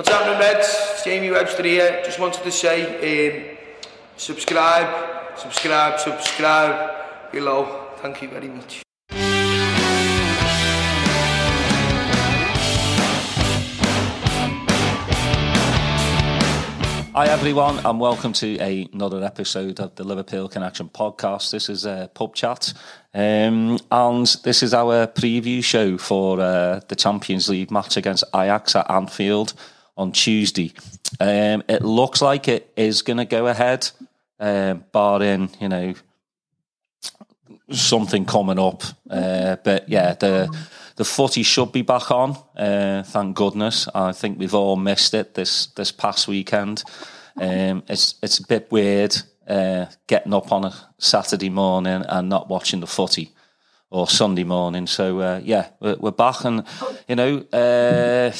What's happening, Reds? Jamie Webster here. Just wanted to say, um, subscribe, subscribe, subscribe below. Thank you very much. Hi everyone, and welcome to another episode of the Liverpool Connection podcast. This is a uh, pub chat, um, and this is our preview show for uh, the Champions League match against Ajax at Anfield on Tuesday. Um, it looks like it is going to go ahead, um, barring you know something coming up. Uh, but yeah, the the footy should be back on. Uh, thank goodness. I think we've all missed it this this past weekend. Um, it's it's a bit weird uh, getting up on a Saturday morning and not watching the footy or Sunday morning. So uh, yeah, we're, we're, back, and you know uh,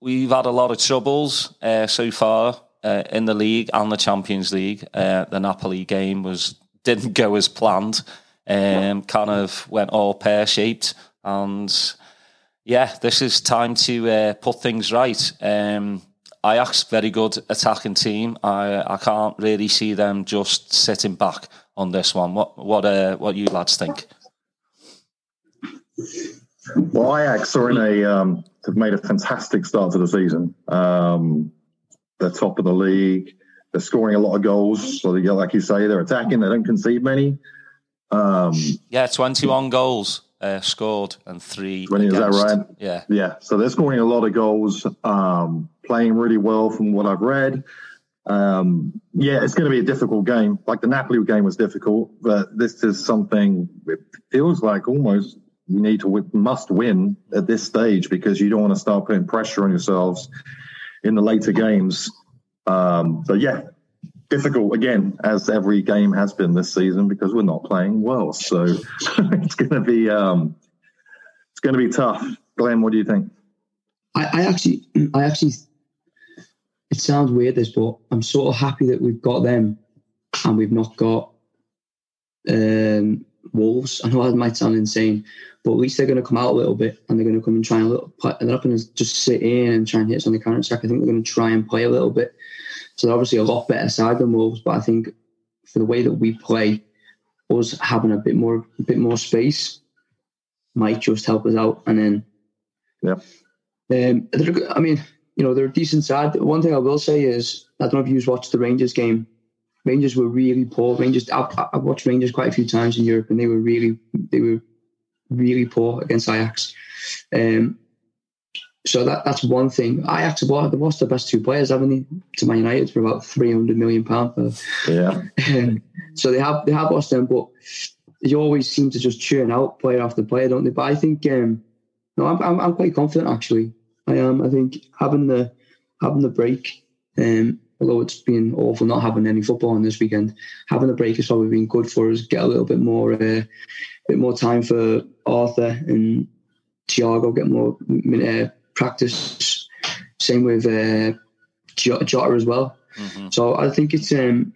we've had a lot of troubles uh, so far uh, in the league and the Champions League. the Napoli game was didn't go as planned. Um, kind of went all pear shaped, and yeah, this is time to uh, put things right. Um, Ajax, very good attacking team. I I can't really see them just sitting back on this one. What what uh, what you lads think? Well, Ajax are in a um, have made a fantastic start to the season. Um, they're top of the league. They're scoring a lot of goals. So, they, like you say, they're attacking. They don't concede many. Um, yeah, 21 goals uh, scored and three. 20, is that right? Yeah. Yeah. So they're scoring a lot of goals, um, playing really well from what I've read. Um, yeah, it's going to be a difficult game. Like the Napoli game was difficult, but this is something it feels like almost you need to must win at this stage because you don't want to start putting pressure on yourselves in the later games. Um, so yeah, difficult again, as every game has been this season because we're not playing well. So it's going to be um, it's going to be tough. Glenn, what do you think? I, I, actually, I actually, it sounds weird this, but I'm sort of happy that we've got them and we've not got um, Wolves. I know that might sound insane, but at least they're going to come out a little bit and they're going to come and try a little. And they're not going to just sit in and try and hit us on the counter attack. I think they're going to try and play a little bit so they're obviously a lot better side than Wolves, but I think for the way that we play, us having a bit more a bit more space might just help us out. And then, yeah, um, I mean, you know, they're a decent side. One thing I will say is, I don't know if you've watched the Rangers game. Rangers were really poor. Rangers, I've, I've watched Rangers quite a few times in Europe, and they were really, they were really poor against Ajax. Um, so that that's one thing. I actually bought they lost the best two players, haven't they, to Man United for about three hundred million pounds. Yeah. so they have they have lost them, but they always seem to just churn out player after player, don't they? But I think um, no, I'm, I'm, I'm quite confident actually. I am. I think having the having the break, um, although it's been awful not having any football on this weekend, having a break has probably been good for us. Get a little bit more, uh, bit more time for Arthur and Thiago. Get more uh, practice. Same with uh, Jota as well. Mm-hmm. So I think it's. Um,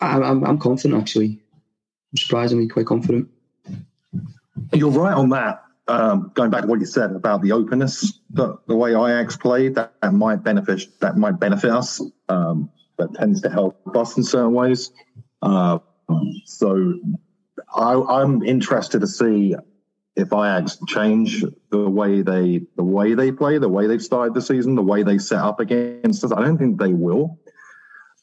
I'm, I'm confident actually. I'm surprisingly quite confident. You're right on that. Um, going back to what you said about the openness, the, the way Ajax played, that, that might benefit that might benefit us. Um, that tends to help us in certain ways. Uh, so I, I'm interested to see if Ajax change the way they the way they play, the way they've started the season, the way they set up against us, I don't think they will.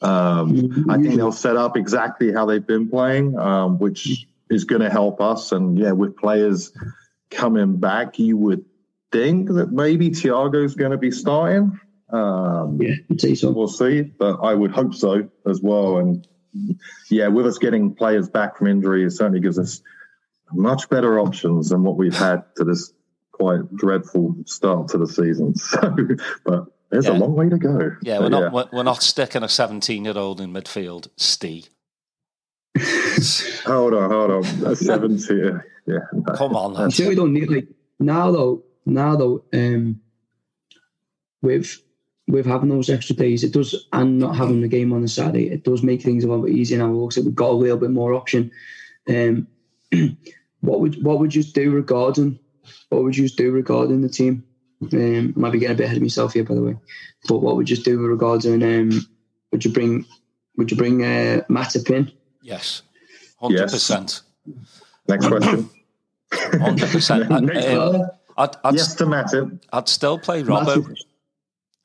Um, I think they'll set up exactly how they've been playing, um, which is going to help us. And yeah, with players coming back, you would think that maybe Thiago's going to be starting. Um, yeah, I'd so. We'll see, but I would hope so as well. And yeah, with us getting players back from injury, it certainly gives us much better options than what we've had to this quite dreadful start to the season. So, but there's yeah. a long way to go. Yeah, we're not yeah. we're not sticking a 17 year old in midfield, Steve. Hold on, hold on. A 17. Yeah. No. Come on, lads. we don't need like now though. Now though, um, with with having those extra days, it does, and not having the game on the Saturday, it does make things a little bit easier now. It looks like we've got a little bit more option. Um, what would what would you do regarding what would you do regarding the team? Um, I might be getting a bit ahead of myself here, by the way. But what would you do regarding um, would you bring would you bring uh, Matip in? Yes, hundred percent. Next question. Hundred percent. Next Um. I'd, I'd, yes to Matip. I'd still play Robbo. Matip.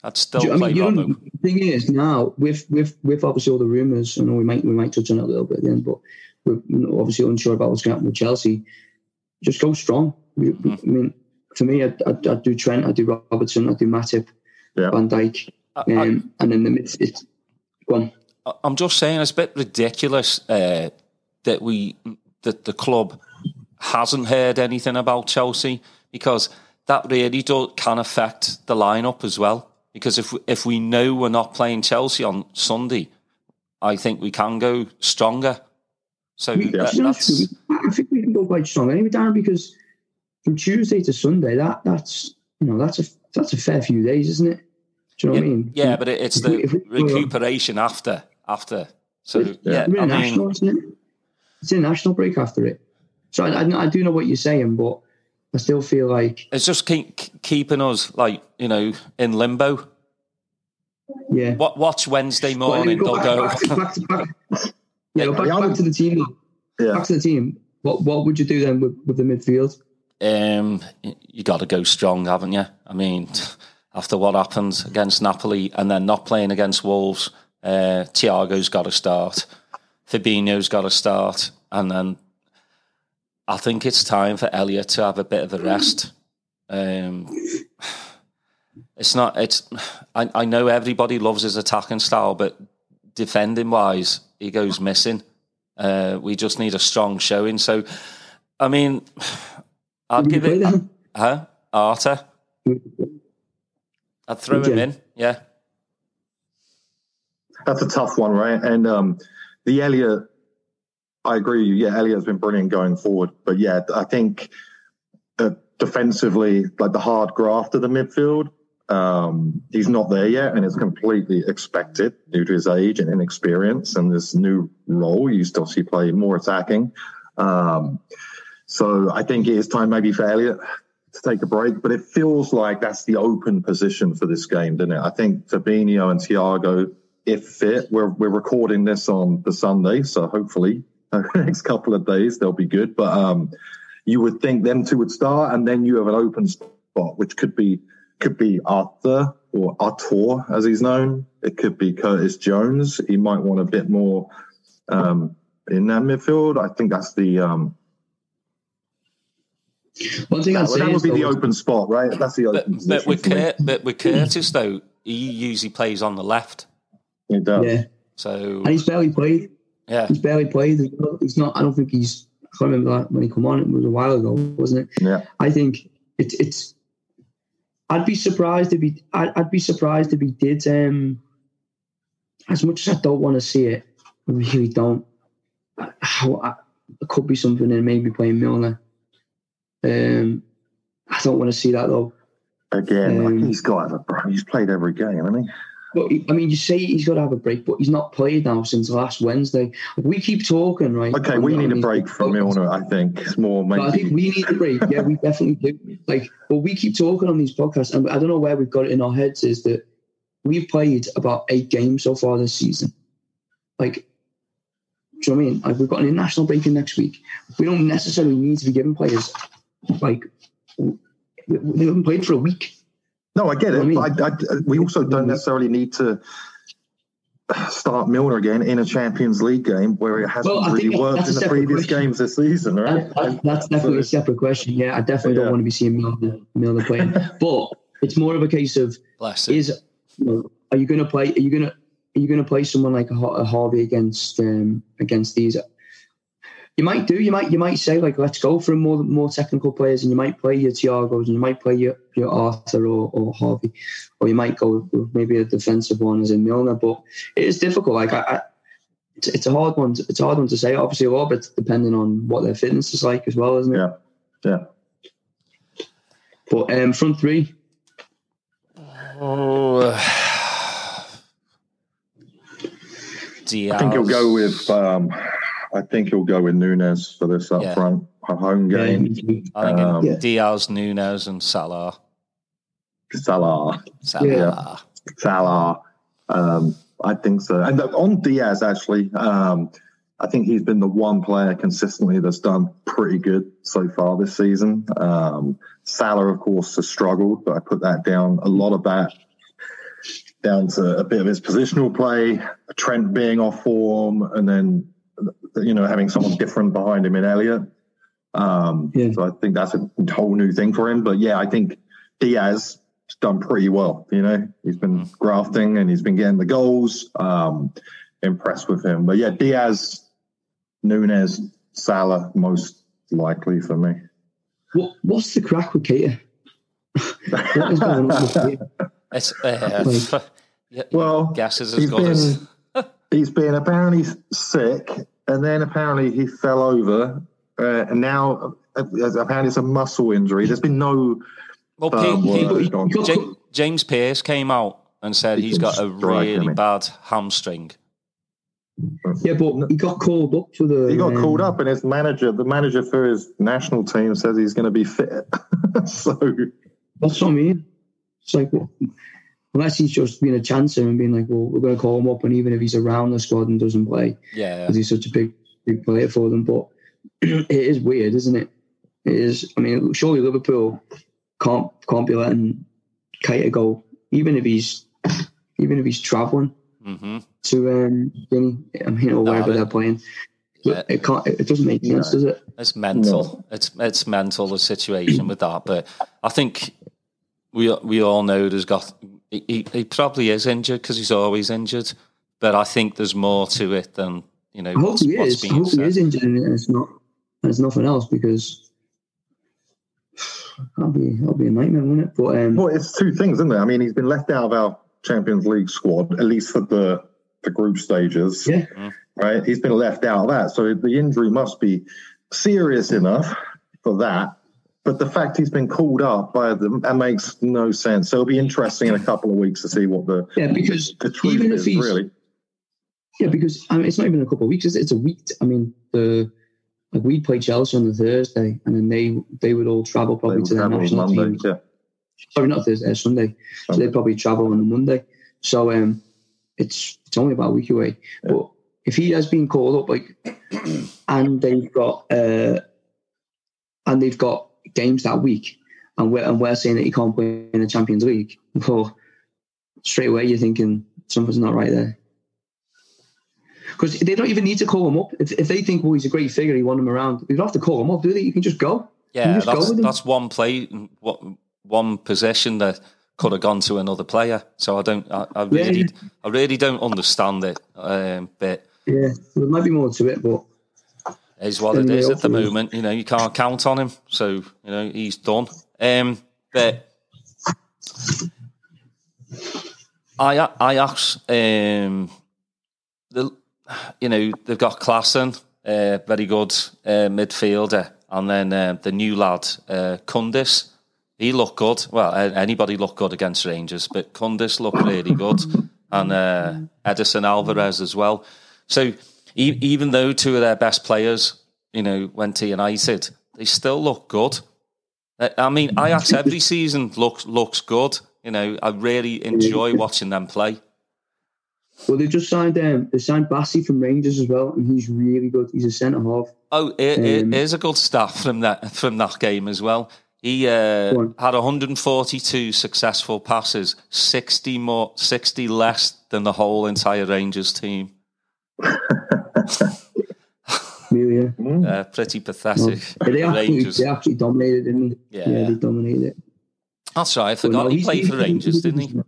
I'd still Do you- I mean, Robbo. the thing is now with with with obviously all the rumours, I know we might we might touch on it a little bit at the end, but we're obviously unsure about what's going to happen with Chelsea. Just go strong. We, we- I mean, for me, I'd, I'd, I'd do Trent, I'd do Robertson, I'd do Matip, Yeah. Van Dijk, I, I, um, and then the mid. It's, go on. I'm just saying it's a bit ridiculous uh, that we that the club hasn't heard anything about Chelsea because that really do, can affect the lineup as well. Because if if we know we're not playing Chelsea on Sunday, I think we can go stronger. So that, that's I think we can go quite strong anyway, Darren, because from Tuesday to Sunday, that that's you know that's a that's a fair few days, isn't it? Do you know yeah, what I mean? yeah, but it, it's If we- the if we- recuperation after after. So yeah, We're I international, mean, isn't it? It's a national break after it. So I, I, I do know what you're saying, but I still feel like it's just keep, keeping us like you know in limbo. yeah. What watch Wednesday morning? anyway, They'll back, go. Back, back, back, yeah, go back, back to the team. Yeah. Back to the team. What what would you do then with, with the midfield? um, you got to go strong, haven't you? I mean, after what happened against Napoli and then not playing against Wolves, uh, Thiago's got to start, Fabinho's got to start, and then I think it's time for Elliot to have a bit of a rest. Um, it's not. It's. I, I know everybody loves his attacking style, but defending wise, he goes missing. Uh, we just need a strong showing. So, I mean, I'd give it. Huh? Arter. I'd throw him in. Yeah. That's a tough one, right? And um, the Elliot, I agree. Yeah, Elliot's been brilliant going forward, but yeah, I think uh, defensively, like the hard graft of the midfield, um, he's not there yet, and it's completely expected due to his age and inexperience and this new role. You still see play more attacking. Um, so I think it is time maybe for Elliot to take a break, but it feels like that's the open position for this game, doesn't it? I think Fabinho and Thiago, if fit, we're we're recording this on the Sunday, so hopefully the next couple of days they'll be good. But um, you would think them two would start, and then you have an open spot, which could be could be Arthur or Artur as he's known. It could be Curtis Jones. He might want a bit more um, in that midfield. I think that's the um, One thing I'd that, say that is would be the though, open spot, right? That's the But, open but, position with. Cur- but with Curtis, though, he usually plays on the left. It does. yeah, So, and he's barely played. yeah. He's barely played. He's not. I don't think he's. I can't remember that when he come on. It was a while ago, wasn't it? Yeah. I think it's it's. I'd be surprised if he. I'd, I'd be surprised if he did. Um, as much as I don't want to see it, I really don't. How I, it could be something in maybe playing Milner. Um, I don't want to see that though. Again, Um, he's got to have a break. He's played every game, hasn't he? But I mean, you say he's got to have a break, but he's not played now since last Wednesday. We keep talking, right? Okay, we need a break from. Milner. I think it's more But I think we need a break. Yeah, we definitely do. Like, but we keep talking on these podcasts, and I don't know where we've got it in our heads. Is that we've played about eight games so far this season. Like, do you know what I mean? Like, we've got an international break in next week. We don't necessarily need to be giving players like we we haven't played for a week. No, I get it. I mean-. I, I, we also don't necessarily need to start Milner again in a Champions League game where it hasn't Well, really worked in the previous question. games this season, right? That- that- that's definitely a separate question. Yeah, I definitely Yeah. don't want to be seeing Milner, Milner playing. but it's more of a case of Bless is you know, are you going to play? Are you going to are you going to play someone like a, a Harvey against um, against these? You might do. You might you might say like let's go for more more technical players, and you might play your Thiagos, and you might play your your Arthur or, or Harvey, or you might go with maybe a defensive one as in Milner. But it is difficult. Like I. I it's, it's a hard one. To, it's a hard one to say. Obviously, a lot, but depending on what their fitness is like as well, isn't it? Yeah. Yeah. But um, front three, Oh, Diaz. I think he'll go with. Um, I think he'll go with Nunez for this up Yeah. front a home game. yeah, I think um, Diaz, Nunez, and Salah. Salah. Salah. Yeah. Salah. Um, I think so. And on Diaz, actually, um, I think he's been the one player consistently that's done pretty good so far this season. Um, Salah, of course, has struggled, but I put that down a lot of that down to a bit of his positional play, Trent being off form, and then you know having someone different behind him in Elliott. Um, Yeah. So I think that's a whole new thing for him. But yeah, I think Diaz has done pretty well. You know, he's been grafting and he's been getting the goals. Um, impressed with him. But yeah, Diaz, Nunez, Salah, most likely for me. What What's the crack with Keita? what is going on with Keita? It's, uh, yeah, Well, guess is as he's good as. Been he's been apparently sick, and then apparently he fell over, uh, and now uh, apparently it's a muscle injury. There's been no Well, um, Pete- word Pete- on- James Pearce came out and said He he's can got a really hasn't bad hamstring. Yeah, but he got called up to the. He got um, called up, and his manager, the manager for his national team, says he's going to be fit. so That's what I mean. It's like, well, unless he's just being a chancer and being like, well, we're going to call him up, and even if he's around the squad and doesn't play, Yeah, because he's such a big, big player for them. But it is weird, isn't it? It is. I mean, surely Liverpool can't can't be letting Keita go, even if he's even if he's travelling hmm to um, Guinea, I mean, or No, wherever but- they're playing. Yeah. It can't. It doesn't make sense, does it? It's mental. It's it's mental the situation with that. But I think we we all know there's got he, he- he probably is injured because he's always injured. But I think there's more to it than you know I hope what's, he is. I being hope said. he is injured and it's not. And it's nothing else because that'll be that'll be a nightmare, wouldn't it? But um, well, it's two things, isn't it? I mean, he's been left out of our Champions League squad, at least for the the group stages. yeah, right? He's been left out of that. So the injury must be serious enough for that. But the fact he's been called up by them, that makes no sense. So it'll be interesting in a couple of weeks to see what the, yeah, because the truth even if is, he's really. yeah, because I mean, it's not even a couple of weeks. It's, it's a week. I mean, the like we play Chelsea on the Thursday, and then they they would all travel probably to their national Monday. team. Yeah. Sorry, not Thursday, uh, Sunday. So Sunday. they probably travel on the Monday. So um, it's it's only about a week away. Yeah. But if he has been called up, like, and they've got uh, and they've got games that week, and we're and we're saying that he can't play in the Champions League, well, straight away you're thinking something's not right there. Because they don't even need to call him up. If, if they think, well, he's a great figure, you want him around, you don't have to call him up, do they? You can just go. Yeah, just go that's with that's one play, one possession that could have gone to another player. So I don't, I, I really, yeah. I really don't understand it. Um, but Yeah, there might be more to it, but is what it is at the moment. You know, you can't count on him. So you know, he's done. Um, but I, Ajax, um, the, you know, they've got Klaassen, uh, very good uh, midfielder, and then uh, the new lad, uh, Kudus. He looked good. Well, anybody looked good against Rangers, but Kudus looked really good, and uh, Edson Alvarez as well. So e- even though two of their best players, you know, went to United, they still look good. I mean, Ajax every season looks looks good. You know, I really enjoy watching them play. well, they just signed um, they signed Bassey from Rangers as well, and he's really good. He's a centre half. Oh, it, it Um, is a good stat from that from that game as well. He uh, on. had 142 successful passes, 60 more, 60 less than the whole entire Rangers team. Really, yeah. Uh, pretty pathetic. Yeah, they absolutely they absolutely dominated, didn't they? Yeah. they dominated it. That's right. I Well, forgot no, he he's- played for Rangers, he's- didn't he?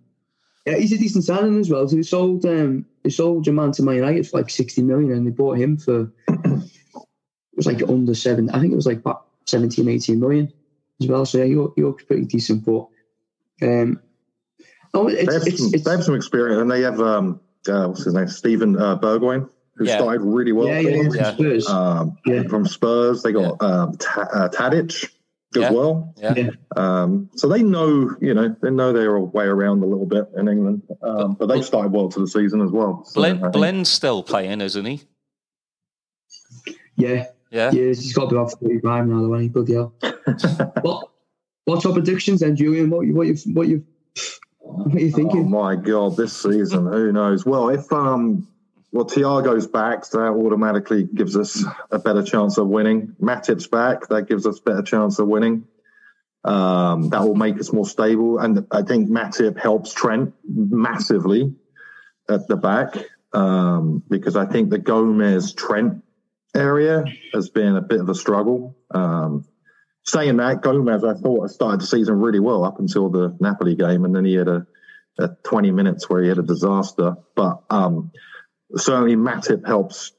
Yeah, he's a decent signing as well. So they sold um, they sold Jaman to Man United for like sixty million, and they bought him for it was like under seven. I think it was like about 17, 18 million as well. So yeah, he, look- he looks pretty decent. But um, oh, They have, it's, some, it's, they have some experience, and they have um, uh, what's his name, Steven uh, Bergwijn, who Yeah. started really well. yeah, yeah, yeah, Yeah. Spurs. Um, Yeah. From Spurs, they got um, Ta- uh, Tadic as Yeah. well. Yeah. Yeah. Um, so they know, you know, they know their way around a little bit in England, um, but they've started well to the season as well. So, I Blind, think- Blind's still playing, isn't he? yeah, Yeah. yeah. He's got to be off thirty five now, though. ain't he? Bloody hell. what what's your predictions then, Julian? What you what you what you What are you Oh thinking? my god, this season, who knows? Well, if um, well, Thiago's back, so that automatically gives us a better chance of winning. Matip's back, that gives us a better chance of winning. Um, that will make us more stable, and I think Matip helps Trent massively at the back um, because I think the Gomez Trent area has been a bit of a struggle. Um, saying that, Gomez, I thought started the season really well up until the Napoli game, and then he had a, a 20 minutes where he had a disaster. But um, certainly Matip helps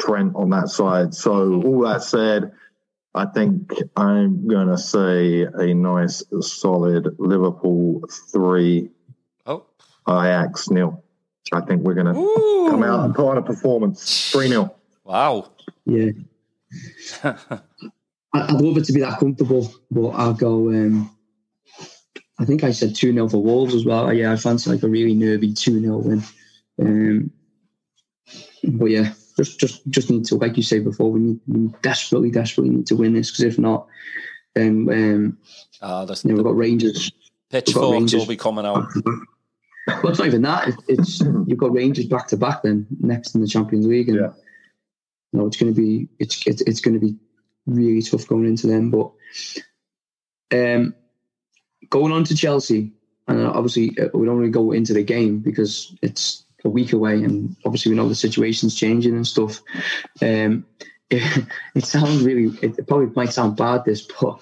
Trent on that side. So all that said, I think I'm going to say a nice, solid Liverpool three, Oh, Ajax nil. I think we're going to come out and put on a performance three 0 wow. Yeah. I- I'd love it to be that comfortable, but I'll go. Um, I think I said 2 0 for Wolves as well. Yeah, I fancy like a really nervy 2 0 win. Um, but yeah, just just just need to, like you say before, we need we desperately, desperately need to win this because if not, then um, Ah, the, you know, we've got Rangers. pitchforks Rangers. will be coming out. back to back. Well, it's not even that. It, it's you've got Rangers back to back then next in the Champions League, and Yeah. you know, it's going to be it's it's, it's going to be really tough going into them. But um, going on to Chelsea, and obviously uh, we don't really go into the game because it's a week away, and obviously we know the situation's changing and stuff. Um, it, it sounds really, it probably might sound bad, this, but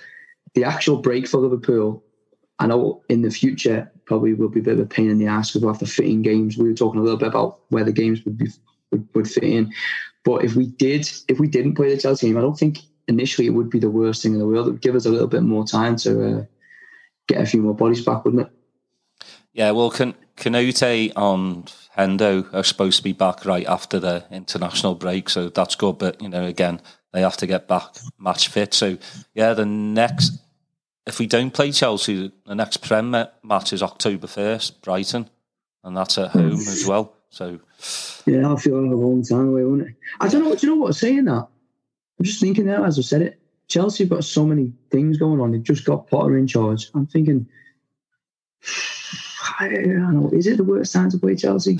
the actual break for Liverpool, I know in the future probably will be a bit of a pain in the ass because we'll have to fit in games. We were talking a little bit about where the games would be would, would fit in, but if we did, if we didn't play the Chelsea game, I don't think initially it would be the worst thing in the world. It would give us a little bit more time to uh, get a few more bodies back, wouldn't it? Yeah, well, Can- Konate and Hendo are supposed to be back right after the international break, so that's good. But you know, again, they have to get back match fit. So yeah, the next if we don't play Chelsea, the next Prem match is October first, Brighton, and that's at hmm. home as well. So Yeah, I'll feel like a long time away, won't it? I don't know. Do you know what? I'm saying that, I'm just thinking now as I said it. Chelsea have got so many things going on. They've just got Potter in charge. I'm thinking, I don't know. Is it the worst time to play Chelsea?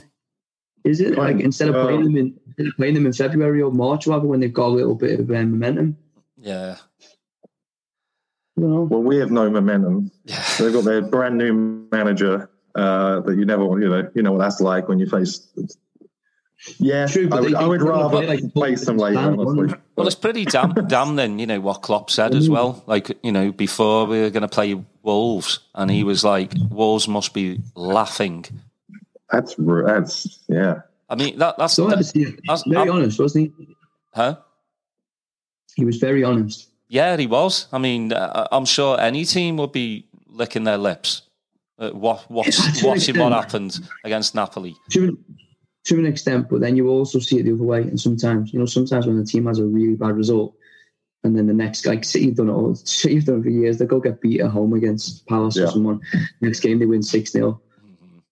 is it like instead of playing them in instead of playing them in February or March, rather when they've got a little bit of um, momentum? yeah, I don't know. Well, we have no momentum. yeah, They've got their brand new manager uh, that you never, want. you know, you know what that's like when you face. Yeah, True, I would, I would rather play like the face them later, honestly. Well, it's pretty damn, damn then. you know, what Klopp said as well. Like, you know, before we were going to play Wolves, and he was like, Wolves must be laughing. That's that's yeah. I mean, that, that's, So that, obviously, that's- very I'm- honest, wasn't he? huh? He was very honest. Yeah, he was. I mean, uh, I'm sure any team would be licking their lips, uh, wa- watch, Yeah, to an watching what extent. happened against Napoli. to an, to an extent, but then you also see it the other way. And sometimes, you know, sometimes when the team has a really bad result, and then the next, like City have done it all, City have done it for years. They go get beat at home against Palace or someone. Next game they win six 0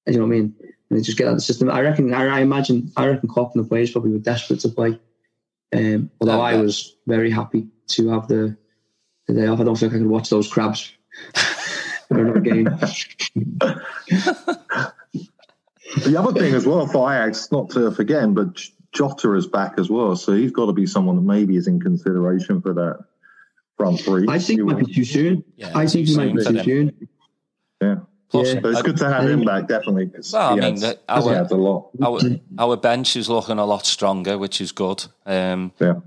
You know what I mean? And they just get out of the system. I reckon. I, I imagine. I reckon Klopp and the players probably were desperate to play. Um, although Yeah, I was very happy to have the, the day off. I don't think I could watch those crabs for another game. The other thing as well for Ajax, not to forget, but Jota is back as well, so he's got to be someone that maybe is in consideration for that front three. I think it might be too soon. Yeah, I think it might be too for soon. yeah. Plus, Yeah. But it's good to have him back, definitely. Well, I he mean, adds- the- he our- adds a lot. our, our bench is looking a lot stronger, which is good. Um, Yeah.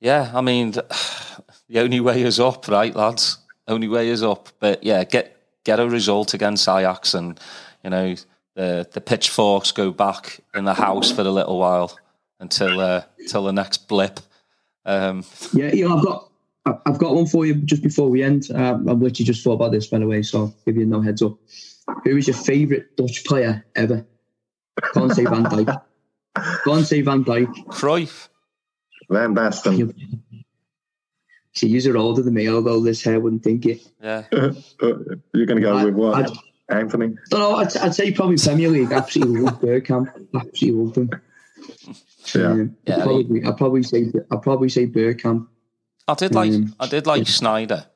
yeah, I mean, the only way is up, right, lads? Only way is up. But yeah, get get a result against Ajax, and you know the the pitchforks go back in the house for a little while until uh, until the next blip. Um, Yeah, you know, I've got I've- I've got one for you just before we end. Um, I've literally just thought about this, by the way, so I'll give you no heads up. Who is your favourite Dutch player ever? Can't say Van Dijk. Can't say Van Dijk. Cruyff, Van Basten. See, you're older than me, although this hair wouldn't think it. yeah, You're going to go I- with what? I'd- Anthony? don't know, I'd, I'd say probably Premier League. Absolutely love Bergkamp. Absolutely love them. Yeah. Um, Yeah, I'd probably, I'd probably say I'd probably say Bergkamp. I did like Um, I did like Sneijder.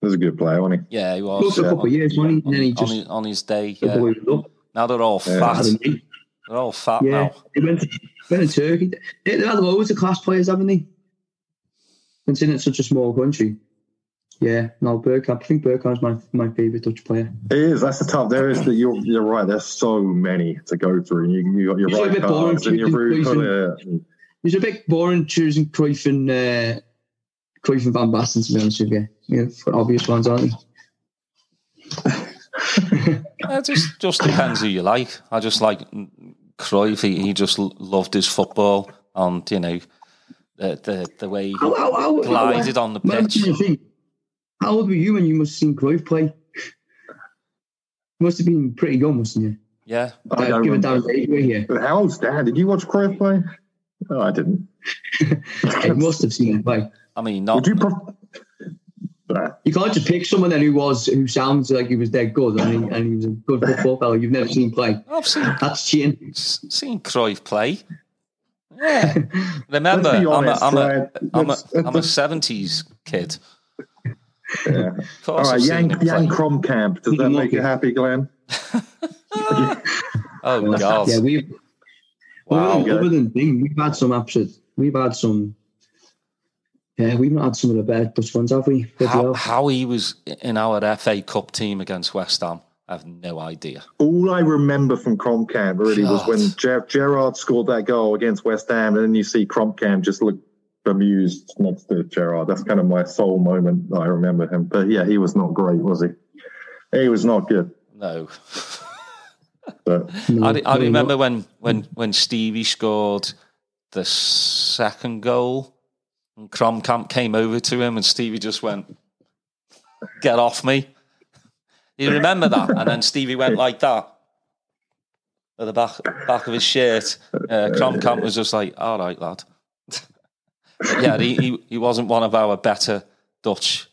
He was a good player, wasn't he? Yeah, he Good was. for a couple of years, wasn't he? on, And then he on just his, on his day. Yeah. blew it. Now they're all Yeah. fat. Hadn't he? They're all fat Yeah, now. he went to, went to Turkey. They- They've had loads of class players, haven't they? Considering it's such a small country. Yeah, no, Bergkamp. I think Bergkamp's my my favourite Dutch player. It is. That's the tough. There is the. You're, you're right. There's so many to go through. You you got your He's a right boring, cards and your choosing root. poison. He's a bit boring choosing Cruyff and uh, Cruyff and Van Basten, to be honest with you. You know, for obvious ones, aren't they? It just just depends who you like. I just like Cruyff. He, he just loved his football, and you know the the, the way he How, how, how, glided on the how- pitch. How- old were you when you must have seen Cruyff play? Must have been pretty young, mustn't you? Yeah, I Uh, don't given remember. down age we're here. How old's Dad? Did you watch Cruyff play? Oh, I didn't. I must have seen him play. I mean, not Would you? Pref- You can't just pick someone then who was who sounds like he was dead good and he, and he was a good football player you've never seen play. I've seen That's cheating. seen Cruyff play. Yeah, remember, Let's I'm a, honest, I'm a, right? I'm a, Let's- I'm a 70s kid. Yeah. All right, All course, right, Jan. Jan Kromkamp. Does that make you happy, Glenn? Oh God! Yeah, we've Wow. other, than, other than thing, we've had some absolute we've had some yeah, we've not had some of the best Dutch ones, have we? Bloody How, how he was in our FA Cup team against West Ham, I have no idea. All I remember from Kromkamp really was when Ger- Gerrard scored that goal against West Ham, and then you see Kromkamp just look amused next to Gerrard. That's kind of my sole moment that I remember him. But yeah, he was not great, was he? He was not good. No, But No, I, I probably remember when when when Stevie scored the second goal, and Kromkamp came over to him, and Stevie just went, "Get off me!" You remember that? And then Stevie went like that at the back back of his shirt. Uh, Kromkamp was just like, "All right, lad." Yeah, he, he he wasn't one of our better Dutch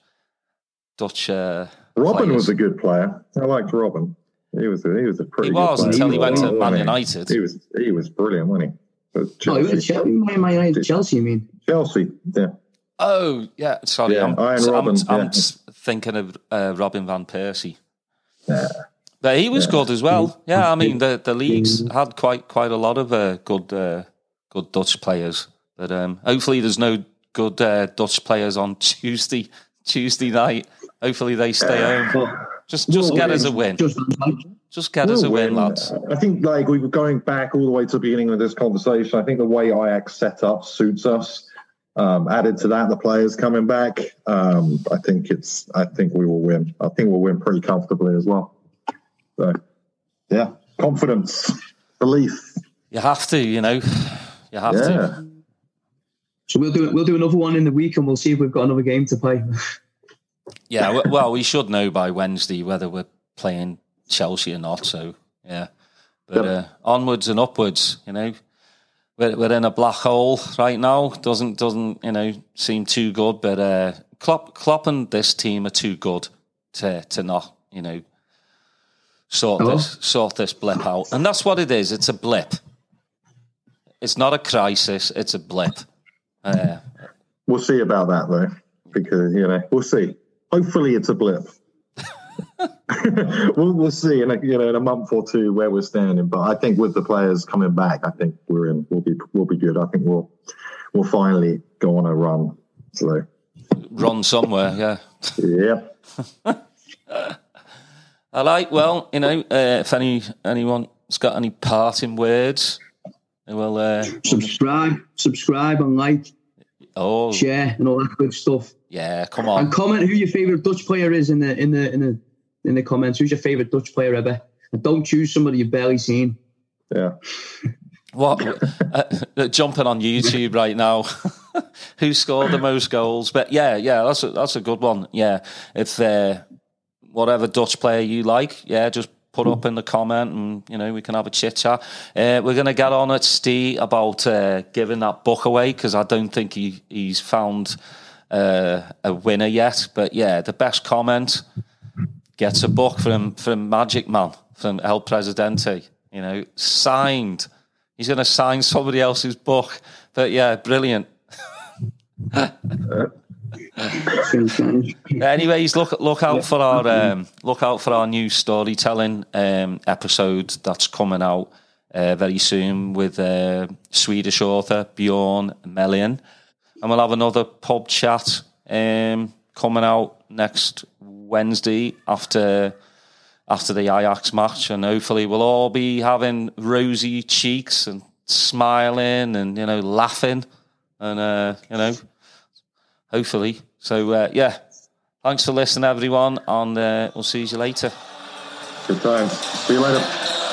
Dutch. Uh, Robin players. was a good player. I liked Robin. He was a, he was a pretty. He was player. until he went to Man? United. He was he was brilliant, wasn't he? But No, he was at Chelsea, Chelsea. Man Man United, Chelsea, you mean? Chelsea, yeah. Oh yeah, sorry, Yeah, I'm, Iron I'm, Robin, I'm yeah. s- thinking of uh, Robin van Persie. Yeah. But he was Yeah. good as well. Yeah, I mean the the leagues had quite quite a lot of uh, good uh, good Dutch players. But um, hopefully there's no good uh, Dutch players on Tuesday Tuesday night. Hopefully they stay home. Just just Well, get us a win. just. Just get us a win, win. lads. I think like we were going back all the way to the beginning of this conversation. I think the way Ajax set up suits us. Um, added to that, the players coming back. Um, I think it's. I think we will win. I think we'll win pretty comfortably as well. So, yeah, confidence, belief. You have to, you know, you have Yeah, to. So we'll do we'll do another one in the week and we'll see if we've got another game to play. Yeah, well, we should know by Wednesday whether we're playing Chelsea or not. So yeah, but uh, onwards and upwards. You know, we're we're in a black hole right now. Doesn't doesn't you know seem too good. But uh, Klopp Klopp and this team are too good to to not you know sort Hello? this sort this blip out. And that's what it is. It's a blip. It's not a crisis. It's a blip. Uh, we'll see about that though, because you know we'll see. Hopefully, it's a blip. we'll, we'll see in a you know in a month or two where we're standing. But I think with the players coming back, I think we're in. We'll be we'll be good. I think we'll we'll finally go on a run. So run somewhere. Yeah. yep. All right. Well, you know, uh, if any anyone's got any parting words, well, uh, subscribe, subscribe and like, oh share and all that good stuff. yeah, come on, And comment who your favourite Dutch player is in the in the in the in the comments. Who's your favourite Dutch player ever? And don't choose somebody you've barely seen. Yeah. What uh, uh, jumping on YouTube right now? Who scored the most goals? But yeah, yeah, that's a, that's a good one. Yeah, if uh, whatever Dutch player you like, yeah, just put up in the comment, and you know we can have a chit chat. Uh, we're gonna get on at Steve about uh, giving that book away because I don't think he he's found uh, a winner yet. But yeah, the best comment gets a book from from Magic Man from El Presidente. You know, signed. He's going to sign somebody else's book. But yeah, brilliant. Anyways, look look out for our um, look out for our new storytelling um, episode that's coming out uh, very soon with uh, Swedish author Bjorn Melian, and we'll have another pub chat um, coming out next Wednesday after after the Ajax match, and hopefully we'll all be having rosy cheeks and smiling and you know laughing and uh, you know hopefully. So uh, yeah, thanks for listening, everyone, and uh, we'll see you later. Good times. See you later.